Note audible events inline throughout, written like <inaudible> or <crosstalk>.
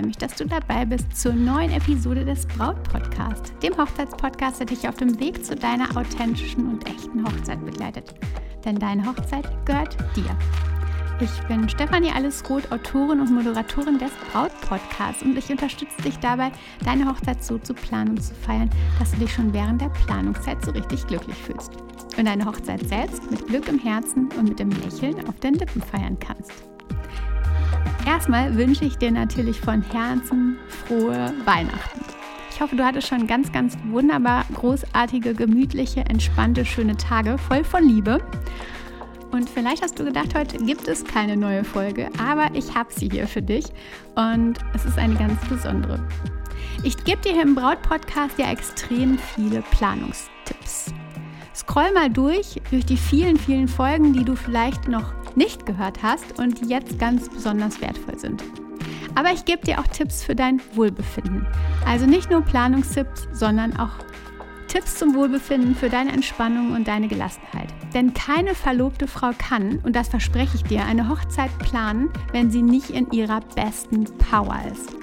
freue mich, dass du dabei bist zur neuen Episode des Braut Podcast, dem Hochzeitspodcast, der dich auf dem Weg zu deiner authentischen und echten Hochzeit begleitet. Denn deine Hochzeit gehört dir. Ich bin Stefanie Allesroth, Autorin und Moderatorin des Braut Podcasts und ich unterstütze dich dabei, deine Hochzeit so zu planen und zu feiern, dass du dich schon während der Planungszeit so richtig glücklich fühlst und deine Hochzeit selbst mit Glück im Herzen und mit dem Lächeln auf den Lippen feiern kannst. Erstmal wünsche ich dir natürlich von Herzen frohe Weihnachten. Ich hoffe, du hattest schon ganz, ganz wunderbar großartige, gemütliche, entspannte, schöne Tage voll von Liebe. Und vielleicht hast du gedacht, heute gibt es keine neue Folge, aber ich habe sie hier für dich und es ist eine ganz besondere. Ich gebe dir hier im Braut-Podcast ja extrem viele Planungstipps. Scroll mal durch, durch die vielen, vielen Folgen, die du vielleicht noch nicht gehört hast und die jetzt ganz besonders wertvoll sind. Aber ich gebe dir auch Tipps für dein Wohlbefinden. Also nicht nur Planungstipps, sondern auch Tipps zum Wohlbefinden für deine Entspannung und deine Gelassenheit. Denn keine verlobte Frau kann, und das verspreche ich dir, eine Hochzeit planen, wenn sie nicht in ihrer besten Power ist.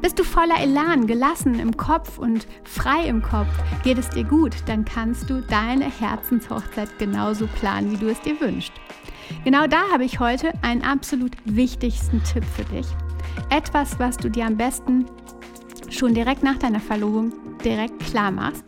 Bist du voller Elan, gelassen im Kopf und frei im Kopf, geht es dir gut, dann kannst du deine Herzenshochzeit genauso planen, wie du es dir wünschst. Genau da habe ich heute einen absolut wichtigsten Tipp für dich. Etwas, was du dir am besten schon direkt nach deiner Verlobung direkt klar machst,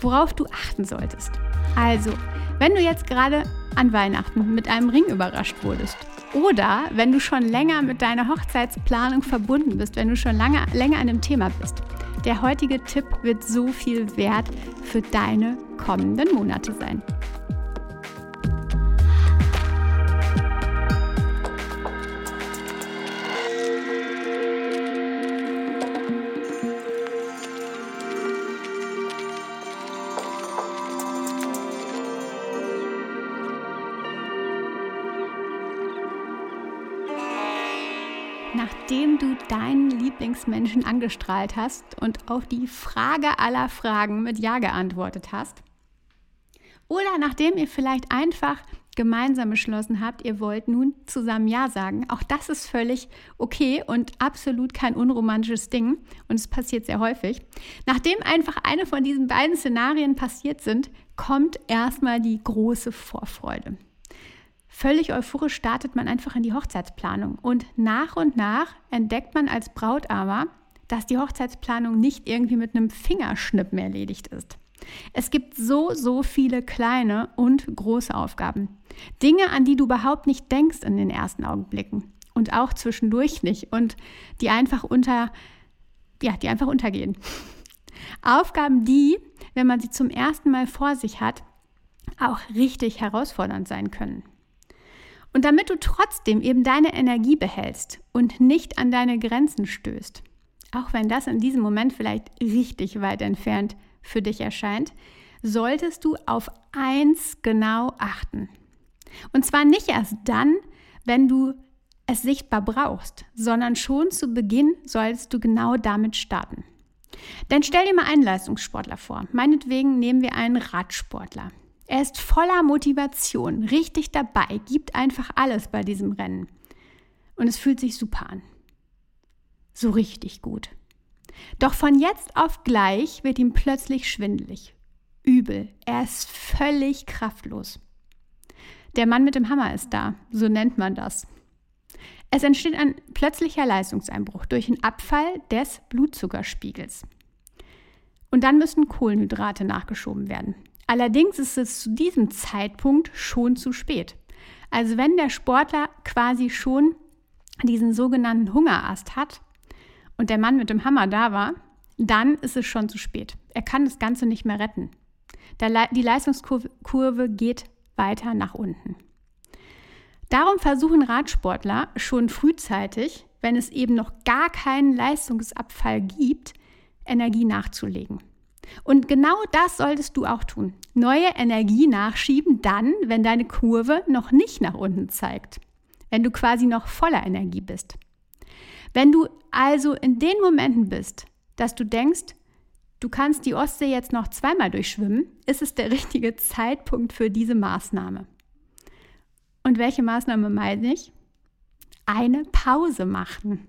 worauf du achten solltest. Also, wenn du jetzt gerade an Weihnachten mit einem Ring überrascht wurdest oder wenn du schon länger mit deiner Hochzeitsplanung verbunden bist, wenn du schon lange, länger an dem Thema bist, der heutige Tipp wird so viel wert für deine kommenden Monate sein. Nachdem du deinen Lieblingsmenschen angestrahlt hast und auf die Frage aller Fragen mit Ja geantwortet hast. Oder nachdem ihr vielleicht einfach gemeinsam beschlossen habt, ihr wollt nun zusammen Ja sagen. Auch das ist völlig okay und absolut kein unromantisches Ding. Und es passiert sehr häufig. Nachdem einfach eine von diesen beiden Szenarien passiert sind, kommt erstmal die große Vorfreude. Völlig euphorisch startet man einfach in die Hochzeitsplanung und nach und nach entdeckt man als Braut aber, dass die Hochzeitsplanung nicht irgendwie mit einem Fingerschnippen erledigt ist. Es gibt so, so viele kleine und große Aufgaben. Dinge, an die du überhaupt nicht denkst in den ersten Augenblicken und auch zwischendurch nicht und die einfach unter, ja, die einfach untergehen. Aufgaben, die, wenn man sie zum ersten Mal vor sich hat, auch richtig herausfordernd sein können. Und damit du trotzdem eben deine Energie behältst und nicht an deine Grenzen stößt, auch wenn das in diesem Moment vielleicht richtig weit entfernt für dich erscheint, solltest du auf eins genau achten. Und zwar nicht erst dann, wenn du es sichtbar brauchst, sondern schon zu Beginn solltest du genau damit starten. Denn stell dir mal einen Leistungssportler vor. Meinetwegen nehmen wir einen Radsportler. Er ist voller Motivation, richtig dabei, gibt einfach alles bei diesem Rennen. Und es fühlt sich super an. So richtig gut. Doch von jetzt auf gleich wird ihm plötzlich schwindelig. Übel. Er ist völlig kraftlos. Der Mann mit dem Hammer ist da, so nennt man das. Es entsteht ein plötzlicher Leistungseinbruch durch einen Abfall des Blutzuckerspiegels. Und dann müssen Kohlenhydrate nachgeschoben werden. Allerdings ist es zu diesem Zeitpunkt schon zu spät. Also wenn der Sportler quasi schon diesen sogenannten Hungerast hat und der Mann mit dem Hammer da war, dann ist es schon zu spät. Er kann das Ganze nicht mehr retten. Die Leistungskurve geht weiter nach unten. Darum versuchen Radsportler schon frühzeitig, wenn es eben noch gar keinen Leistungsabfall gibt, Energie nachzulegen. Und genau das solltest du auch tun. Neue Energie nachschieben dann, wenn deine Kurve noch nicht nach unten zeigt. Wenn du quasi noch voller Energie bist. Wenn du also in den Momenten bist, dass du denkst, du kannst die Ostsee jetzt noch zweimal durchschwimmen, ist es der richtige Zeitpunkt für diese Maßnahme. Und welche Maßnahme meine ich? Eine Pause machen.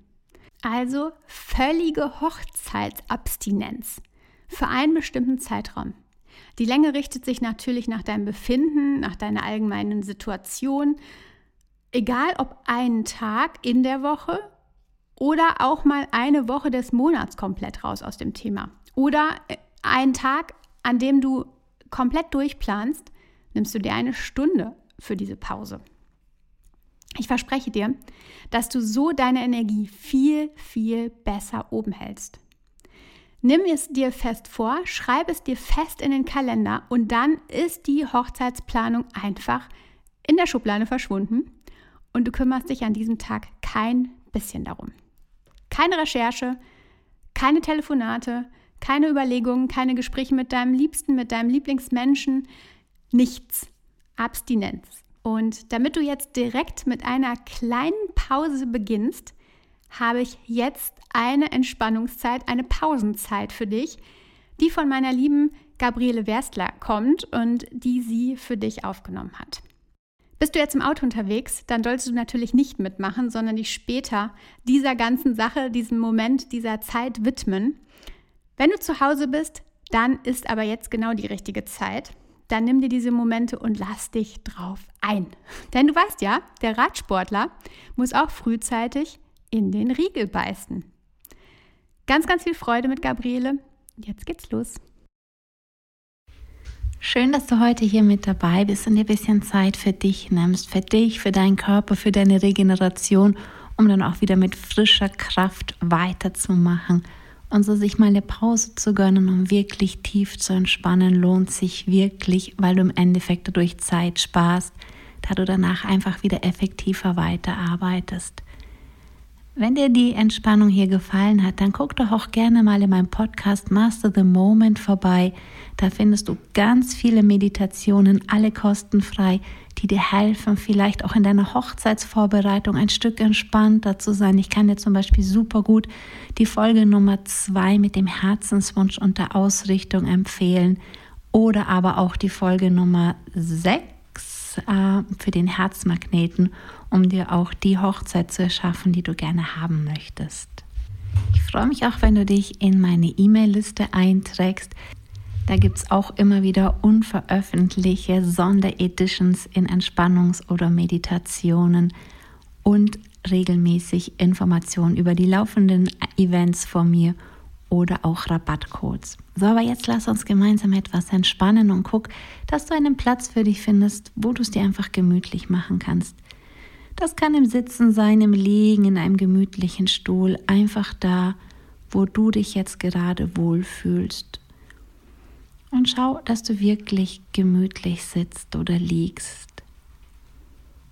Also völlige Hochzeitsabstinenz für einen bestimmten Zeitraum. Die Länge richtet sich natürlich nach deinem Befinden, nach deiner allgemeinen Situation. Egal ob einen Tag in der Woche oder auch mal eine Woche des Monats komplett raus aus dem Thema. Oder äh, einen Tag, an dem du komplett durchplanst, nimmst du dir eine Stunde für diese Pause. Ich verspreche dir, dass du so deine Energie viel, viel besser oben hältst. Nimm es dir fest vor, schreib es dir fest in den Kalender und dann ist die Hochzeitsplanung einfach in der Schublade verschwunden und du kümmerst dich an diesem Tag kein bisschen darum. Keine Recherche, keine Telefonate, keine Überlegungen, keine Gespräche mit deinem Liebsten, mit deinem Lieblingsmenschen, nichts. Abstinenz. Und damit du jetzt direkt mit einer kleinen Pause beginnst, habe ich jetzt eine Entspannungszeit, eine Pausenzeit für dich, die von meiner lieben Gabriele Werstler kommt und die sie für dich aufgenommen hat. Bist du jetzt im Auto unterwegs, dann solltest du natürlich nicht mitmachen, sondern dich später dieser ganzen Sache, diesem Moment, dieser Zeit widmen. Wenn du zu Hause bist, dann ist aber jetzt genau die richtige Zeit. Dann nimm dir diese Momente und lass dich drauf ein. <laughs> Denn du weißt ja, der Radsportler muss auch frühzeitig in den Riegel beißen. Ganz, ganz viel Freude mit Gabriele. Jetzt geht's los. Schön, dass du heute hier mit dabei bist und dir ein bisschen Zeit für dich nimmst, für dich, für deinen Körper, für deine Regeneration, um dann auch wieder mit frischer Kraft weiterzumachen. Und so sich mal eine Pause zu gönnen, um wirklich tief zu entspannen, lohnt sich wirklich, weil du im Endeffekt dadurch Zeit sparst, da du danach einfach wieder effektiver weiterarbeitest. Wenn dir die Entspannung hier gefallen hat, dann guck doch auch gerne mal in meinem Podcast Master the Moment vorbei. Da findest du ganz viele Meditationen, alle kostenfrei, die dir helfen, vielleicht auch in deiner Hochzeitsvorbereitung ein Stück entspannter zu sein. Ich kann dir zum Beispiel super gut die Folge Nummer zwei mit dem Herzenswunsch und der Ausrichtung empfehlen oder aber auch die Folge Nummer sechs äh, für den Herzmagneten um dir auch die Hochzeit zu erschaffen, die du gerne haben möchtest. Ich freue mich auch, wenn du dich in meine E-Mail-Liste einträgst. Da gibt es auch immer wieder unveröffentlichte Sondereditions in Entspannungs- oder Meditationen und regelmäßig Informationen über die laufenden Events von mir oder auch Rabattcodes. So, aber jetzt lass uns gemeinsam etwas entspannen und guck, dass du einen Platz für dich findest, wo du es dir einfach gemütlich machen kannst. Das kann im Sitzen sein, im Liegen, in einem gemütlichen Stuhl, einfach da, wo du dich jetzt gerade wohlfühlst. Und schau, dass du wirklich gemütlich sitzt oder liegst.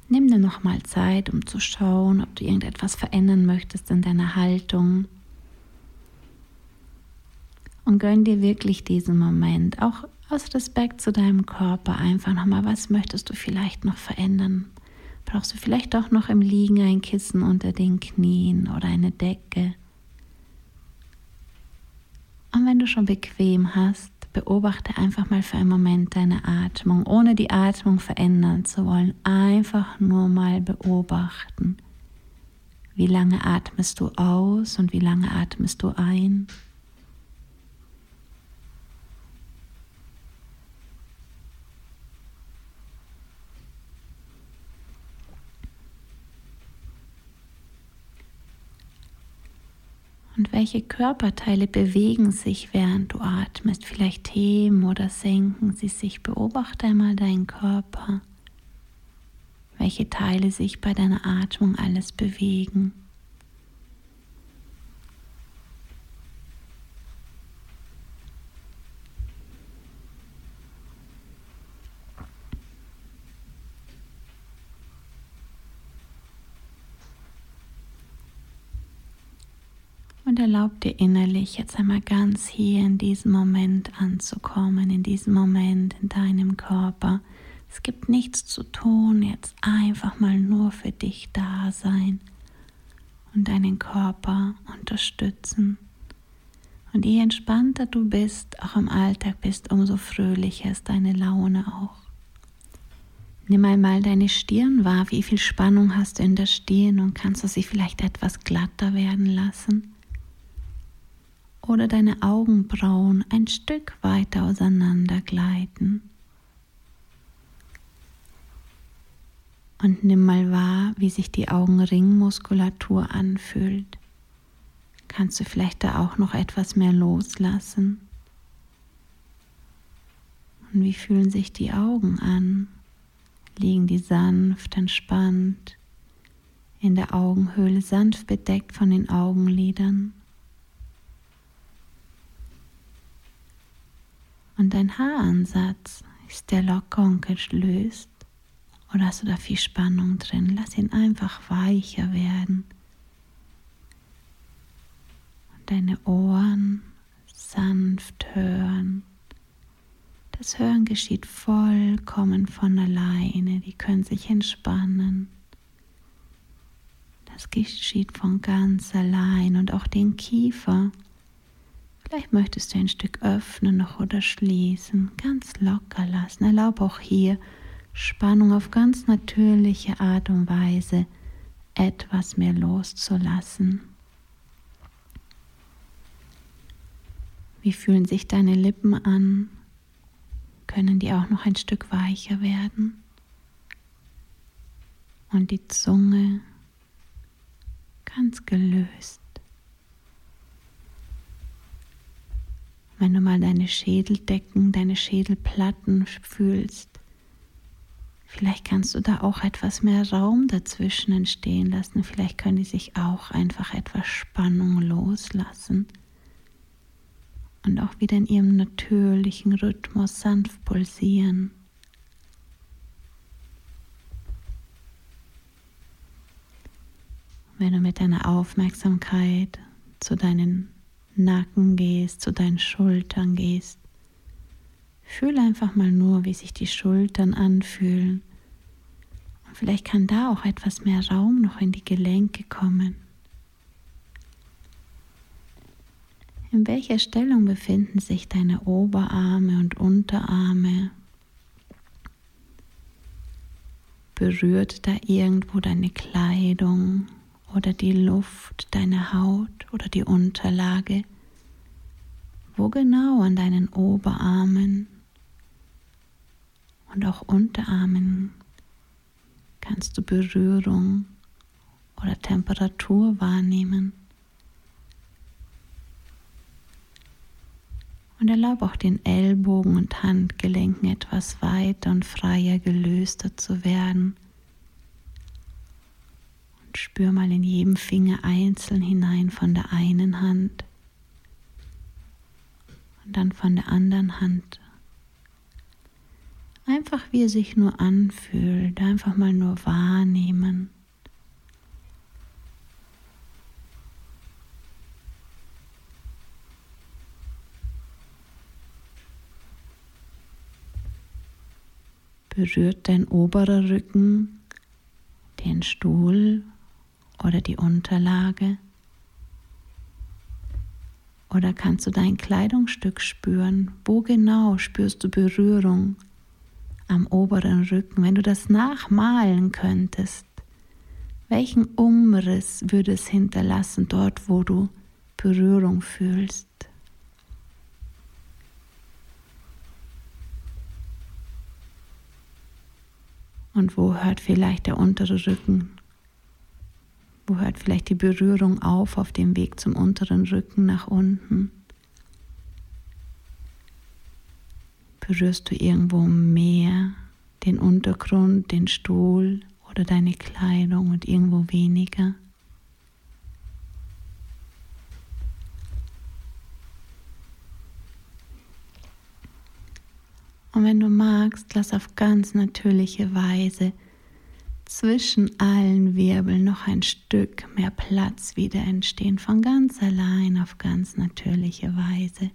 Nimm dir nochmal Zeit, um zu schauen, ob du irgendetwas verändern möchtest in deiner Haltung. Und gönn dir wirklich diesen Moment, auch aus Respekt zu deinem Körper, einfach nochmal, was möchtest du vielleicht noch verändern? Brauchst du vielleicht auch noch im Liegen ein Kissen unter den Knien oder eine Decke. Und wenn du schon bequem hast, beobachte einfach mal für einen Moment deine Atmung, ohne die Atmung verändern zu wollen. Einfach nur mal beobachten. Wie lange atmest du aus und wie lange atmest du ein? Welche Körperteile bewegen sich, während du atmest? Vielleicht heben oder senken sie sich. Beobachte einmal deinen Körper. Welche Teile sich bei deiner Atmung alles bewegen. Und erlaub dir innerlich jetzt einmal ganz hier in diesem Moment anzukommen, in diesem Moment in deinem Körper. Es gibt nichts zu tun, jetzt einfach mal nur für dich da sein und deinen Körper unterstützen. Und je entspannter du bist, auch im Alltag bist, umso fröhlicher ist deine Laune auch. Nimm einmal deine Stirn wahr. Wie viel Spannung hast du in der Stirn und kannst du sie vielleicht etwas glatter werden lassen? Oder deine Augenbrauen ein Stück weiter auseinander gleiten. Und nimm mal wahr, wie sich die Augenringmuskulatur anfühlt. Kannst du vielleicht da auch noch etwas mehr loslassen? Und wie fühlen sich die Augen an? liegen die sanft entspannt in der Augenhöhle, sanft bedeckt von den Augenlidern. Und dein Haaransatz, ist der locker und gelöst? Oder hast du da viel Spannung drin? Lass ihn einfach weicher werden. Und deine Ohren sanft hören. Das Hören geschieht vollkommen von alleine. Die können sich entspannen. Das geschieht von ganz allein und auch den Kiefer. Vielleicht möchtest du ein Stück öffnen noch oder schließen, ganz locker lassen. Erlaub auch hier Spannung auf ganz natürliche Art und Weise etwas mehr loszulassen. Wie fühlen sich deine Lippen an? können die auch noch ein Stück weicher werden. Und die Zunge ganz gelöst. Wenn du mal deine Schädeldecken, deine Schädelplatten fühlst, vielleicht kannst du da auch etwas mehr Raum dazwischen entstehen lassen. Vielleicht können die sich auch einfach etwas Spannung loslassen und auch wieder in ihrem natürlichen Rhythmus sanft pulsieren. Wenn du mit deiner Aufmerksamkeit zu deinen Nacken gehst, zu deinen Schultern gehst, fühle einfach mal nur, wie sich die Schultern anfühlen. Und vielleicht kann da auch etwas mehr Raum noch in die Gelenke kommen. In welcher Stellung befinden sich deine Oberarme und Unterarme? Berührt da irgendwo deine Kleidung oder die Luft, deine Haut oder die Unterlage? Wo genau an deinen Oberarmen und auch Unterarmen kannst du Berührung oder Temperatur wahrnehmen? Und erlaub auch den Ellbogen und Handgelenken etwas weiter und freier gelöster zu werden. Spür mal in jedem Finger einzeln hinein von der einen Hand und dann von der anderen Hand. Einfach wie er sich nur anfühlt, einfach mal nur wahrnehmen. Berührt dein oberer Rücken den Stuhl oder die Unterlage? Oder kannst du dein Kleidungsstück spüren? Wo genau spürst du Berührung am oberen Rücken? Wenn du das nachmalen könntest, welchen Umriss würde es hinterlassen dort, wo du Berührung fühlst? Und wo hört vielleicht der untere Rücken? Wo hört vielleicht die Berührung auf auf dem Weg zum unteren Rücken nach unten? Berührst du irgendwo mehr den Untergrund, den Stuhl oder deine Kleidung und irgendwo weniger? Und wenn du magst, lass auf ganz natürliche Weise zwischen allen Wirbeln noch ein Stück mehr Platz wieder entstehen, von ganz allein auf ganz natürliche Weise.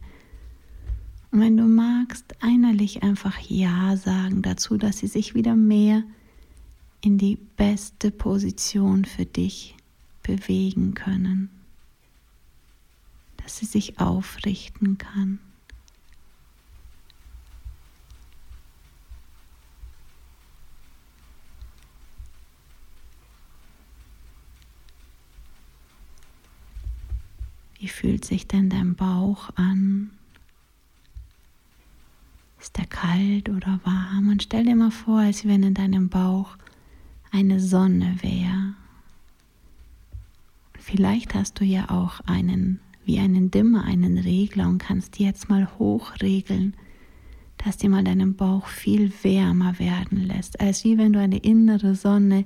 Und wenn du magst, einerlich einfach Ja sagen dazu, dass sie sich wieder mehr in die beste Position für dich bewegen können, dass sie sich aufrichten kann. Wie fühlt sich denn dein Bauch an? Ist er kalt oder warm? Und stell dir mal vor, als wenn in deinem Bauch eine Sonne wäre. Vielleicht hast du ja auch einen, wie einen Dimmer, einen Regler und kannst jetzt mal hochregeln, dass dir mal deinen Bauch viel wärmer werden lässt, als wie wenn du eine innere Sonne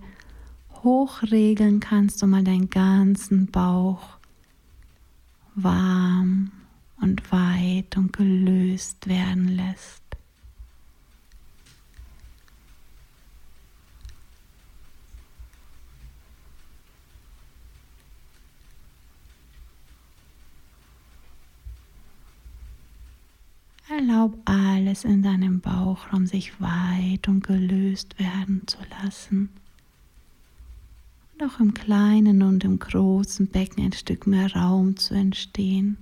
hochregeln kannst und mal deinen ganzen Bauch warm und weit und gelöst werden lässt. Erlaub alles in deinem Bauchraum sich weit und gelöst werden zu lassen. Auch im kleinen und im großen Becken ein Stück mehr Raum zu entstehen.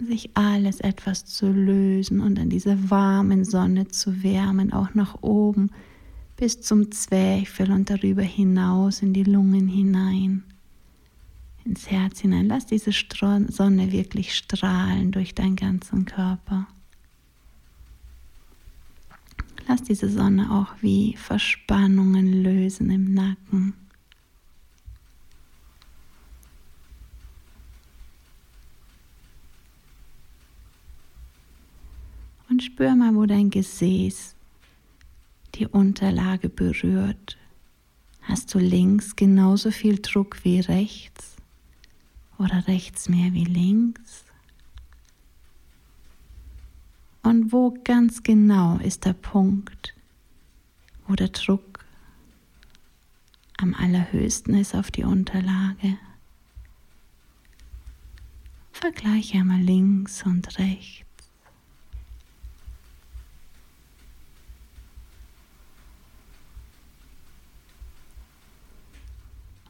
Sich alles etwas zu lösen und an dieser warmen Sonne zu wärmen, auch nach oben bis zum Zwerchfell und darüber hinaus in die Lungen hinein ins Herz hinein. Lass diese Sonne wirklich strahlen durch deinen ganzen Körper. Lass diese Sonne auch wie Verspannungen lösen im Nacken. Und spür mal, wo dein Gesäß die Unterlage berührt. Hast du links genauso viel Druck wie rechts? oder rechts mehr wie links? Und wo ganz genau ist der Punkt, wo der Druck am allerhöchsten ist auf die Unterlage? Vergleiche einmal links und rechts.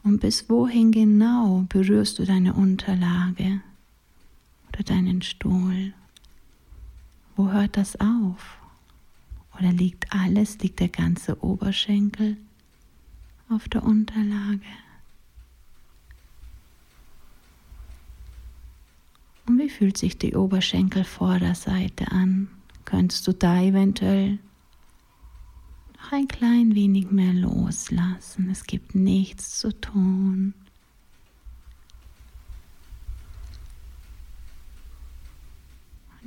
Und bis wohin genau berührst du deine Unterlage oder deinen Stuhl? Wo hört das auf? Oder liegt alles, liegt der ganze Oberschenkel auf der Unterlage? Und wie fühlt sich die Oberschenkelvorderseite an? Könntest du da eventuell noch ein klein wenig mehr loslassen. Es gibt nichts zu tun.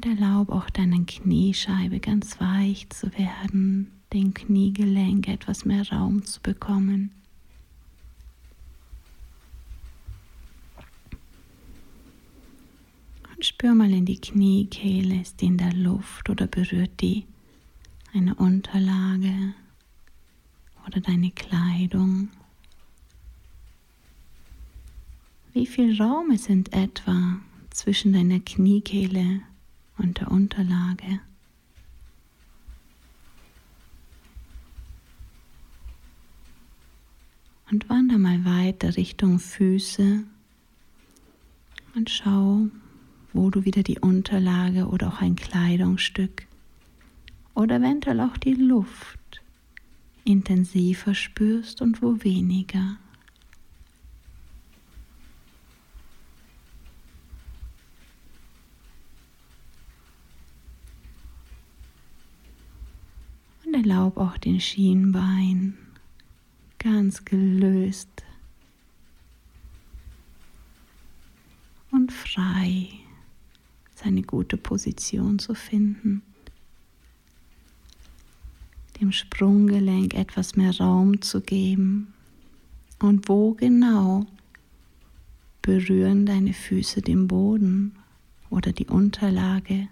Und erlaub auch deiner Kniescheibe ganz weich zu werden, dem Kniegelenk etwas mehr Raum zu bekommen. Und spür mal in die Kniekehle, ist die in der Luft oder berührt die eine Unterlage oder deine Kleidung. Wie viel Raum ist in etwa zwischen deiner Kniekehle und der Unterlage? Und wander mal weiter Richtung Füße und schau, wo du wieder die Unterlage oder auch ein Kleidungsstück oder eventuell auch die Luft intensiver spürst und wo weniger. Und erlaub auch den Schienbein ganz gelöst und frei seine gute Position zu finden dem Sprunggelenk etwas mehr Raum zu geben. Und wo genau berühren deine Füße den Boden oder die Unterlage?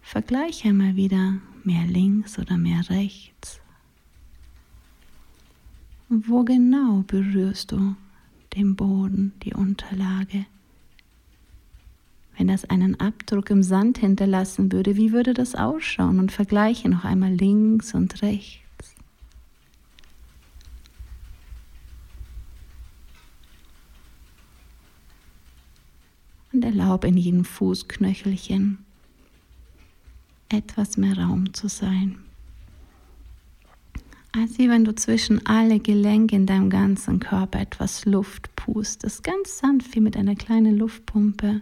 Vergleiche einmal wieder mehr links oder mehr rechts. Wo genau berührst du den Boden, die Unterlage? Wenn das einen Abdruck im Sand hinterlassen würde, wie würde das ausschauen? Und vergleiche noch einmal links und rechts. Und erlaube in jedem Fußknöchelchen etwas mehr Raum zu sein. als wie wenn du zwischen alle Gelenke in deinem ganzen Körper etwas Luft pustest, ganz sanft wie mit einer kleinen Luftpumpe.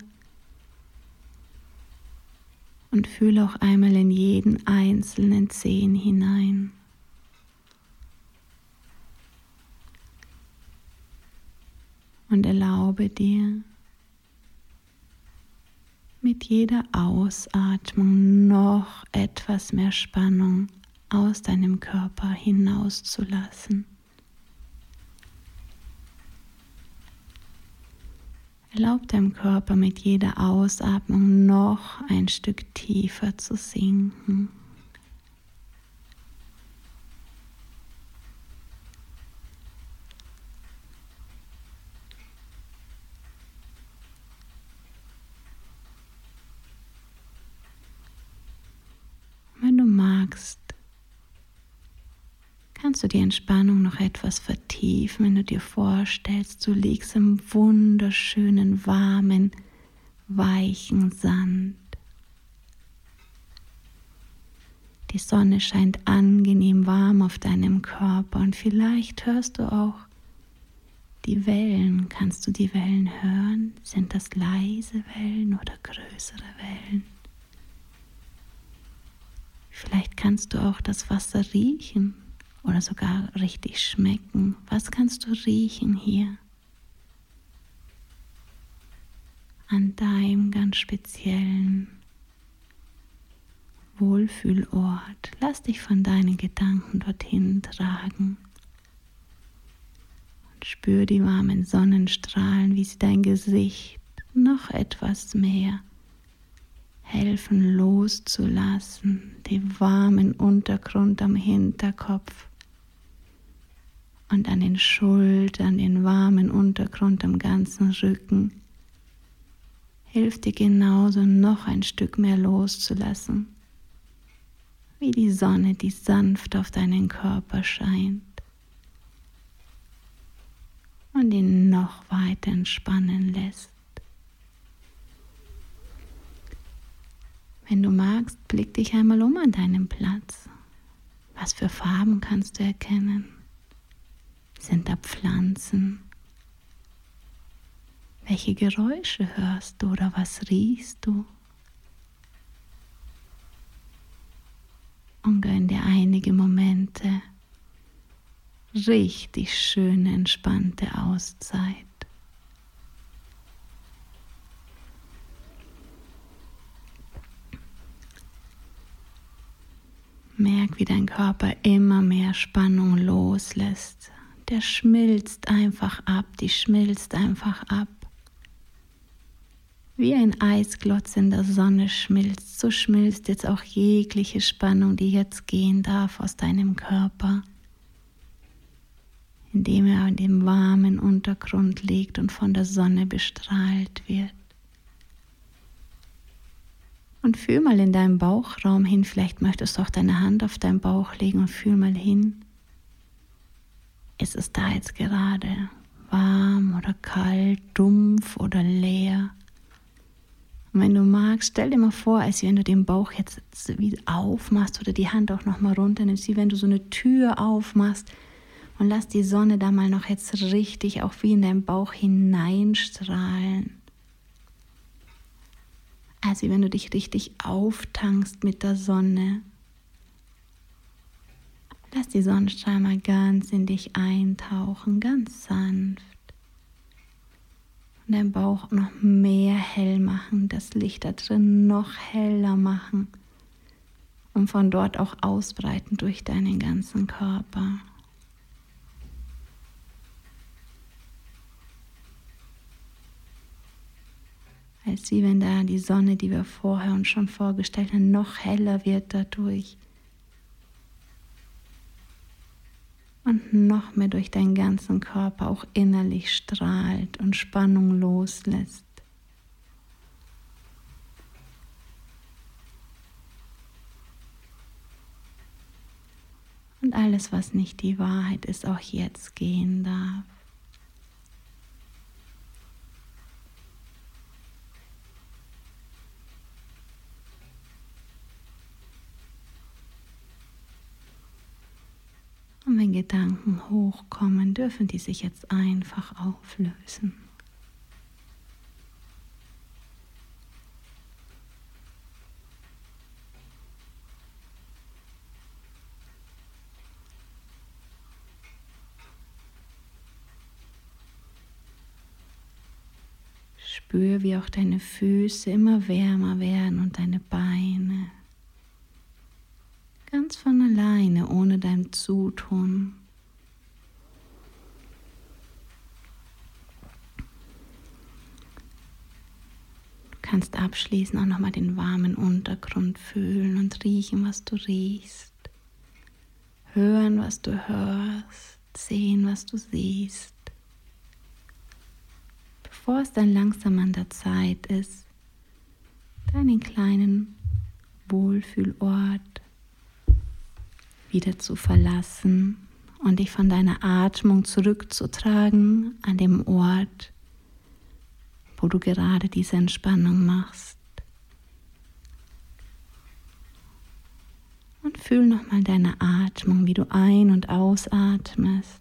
Und fühle auch einmal in jeden einzelnen Zehen hinein. Und erlaube dir, mit jeder Ausatmung noch etwas mehr Spannung aus deinem Körper hinauszulassen. Erlaub deinem Körper mit jeder Ausatmung noch ein Stück tiefer zu sinken. Wenn du magst, kannst die Entspannung noch etwas vertiefen, wenn du dir vorstellst, du liegst im wunderschönen, warmen, weichen Sand. Die Sonne scheint angenehm warm auf deinem Körper und vielleicht hörst du auch die Wellen. Kannst du die Wellen hören? Sind das leise Wellen oder größere Wellen? Vielleicht kannst du auch das Wasser riechen oder sogar richtig schmecken. Was kannst du riechen hier? An deinem ganz speziellen Wohlfühlort. Lass dich von deinen Gedanken dorthin tragen. Und spür die warmen Sonnenstrahlen, wie sie dein Gesicht noch etwas mehr helfen loszulassen, den warmen Untergrund am Hinterkopf und an den Schultern, den warmen Untergrund am ganzen Rücken. Hilft dir genauso noch ein Stück mehr loszulassen, wie die Sonne, die sanft auf deinen Körper scheint und ihn noch weiter entspannen lässt. Wenn du magst, blick dich einmal um an deinem Platz. Was für Farben kannst du erkennen? Sind da Pflanzen? Welche Geräusche hörst du oder was riechst du? Und gönn dir einige Momente richtig schöne, entspannte Auszeit. Merk, wie dein Körper immer mehr Spannung loslässt. Der schmilzt einfach ab, die schmilzt einfach ab. Wie ein Eisglotz in der Sonne schmilzt, so schmilzt jetzt auch jegliche Spannung, die jetzt gehen darf aus deinem Körper, indem er in dem warmen Untergrund liegt und von der Sonne bestrahlt wird. Und fühl mal in deinem Bauchraum hin. Vielleicht möchtest du auch deine Hand auf deinen Bauch legen und fühl mal hin. Ist es da jetzt gerade warm oder kalt, dumpf oder leer? Und wenn du magst, stell dir mal vor, als wenn du den Bauch jetzt wieder aufmachst oder die Hand auch noch mal runternimmst, wie wenn du so eine Tür aufmachst und lass die Sonne da mal noch jetzt richtig auch wie in deinen Bauch hineinstrahlen als wenn du dich richtig auftankst mit der Sonne. Lass die Sonnenstrahl mal ganz in dich eintauchen, ganz sanft. Und deinen Bauch noch mehr hell machen, das Licht da drin noch heller machen und von dort auch ausbreiten durch deinen ganzen Körper. als wie wenn da die Sonne, die wir vorher uns schon vorgestellt haben, noch heller wird dadurch. Und noch mehr durch deinen ganzen Körper auch innerlich strahlt und Spannung loslässt. Und alles, was nicht die Wahrheit ist, auch jetzt gehen darf. Und wenn Gedanken hochkommen, dürfen die sich jetzt einfach auflösen. Spür, wie auch deine Füße immer wärmer werden und deine Beine. Ganz von alleine, ohne dein Zutun. Du kannst abschließend auch nochmal den warmen Untergrund fühlen und riechen, was du riechst. Hören, was du hörst. Sehen, was du siehst bevor es dann langsam an der Zeit ist, deinen kleinen Wohlfühlort wieder zu verlassen und dich von deiner Atmung zurückzutragen an dem Ort, wo du gerade diese Entspannung machst. Und fühl nochmal deine Atmung, wie du ein- und ausatmest.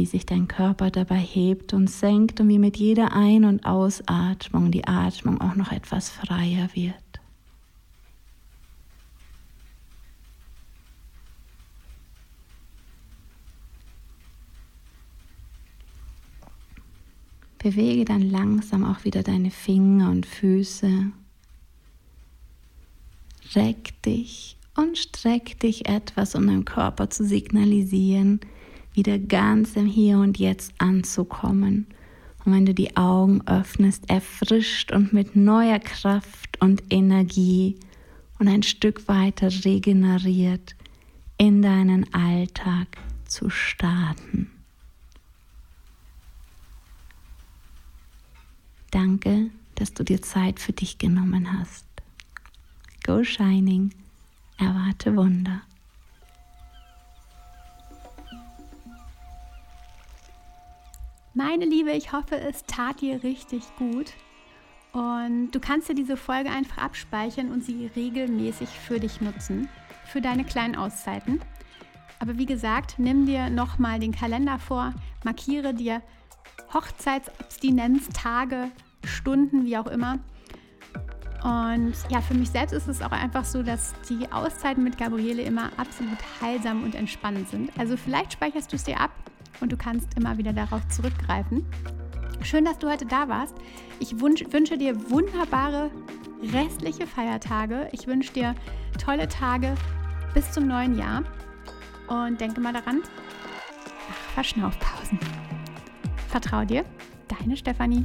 wie sich dein Körper dabei hebt und senkt und wie mit jeder Ein- und Ausatmung die Atmung auch noch etwas freier wird. Bewege dann langsam auch wieder deine Finger und Füße. Reck dich und streck dich etwas, um deinem Körper zu signalisieren, wieder ganz im Hier und Jetzt anzukommen. Und wenn du die Augen öffnest, erfrischt und mit neuer Kraft und Energie und ein Stück weiter regeneriert in deinen Alltag zu starten. Danke, dass du dir Zeit für dich genommen hast. Go Shining, erwarte Wunder. Meine Liebe, ich hoffe, es tat dir richtig gut. Und du kannst dir diese Folge einfach abspeichern und sie regelmäßig für dich nutzen, für deine kleinen Auszeiten. Aber wie gesagt, nimm dir nochmal den Kalender vor, markiere dir Hochzeitsabstinenz, Tage, Stunden, wie auch immer. Und ja, für mich selbst ist es auch einfach so, dass die Auszeiten mit Gabriele immer absolut heilsam und entspannend sind. Also vielleicht speicherst du es dir ab und du kannst immer wieder darauf zurückgreifen. Schön, dass du heute da warst. Ich wünsche dir wunderbare restliche Feiertage. Ich wünsche dir tolle Tage bis zum neuen Jahr. Und denke mal daran, ach, Verschnaufpausen. Vertrau dir, deine Stefanie.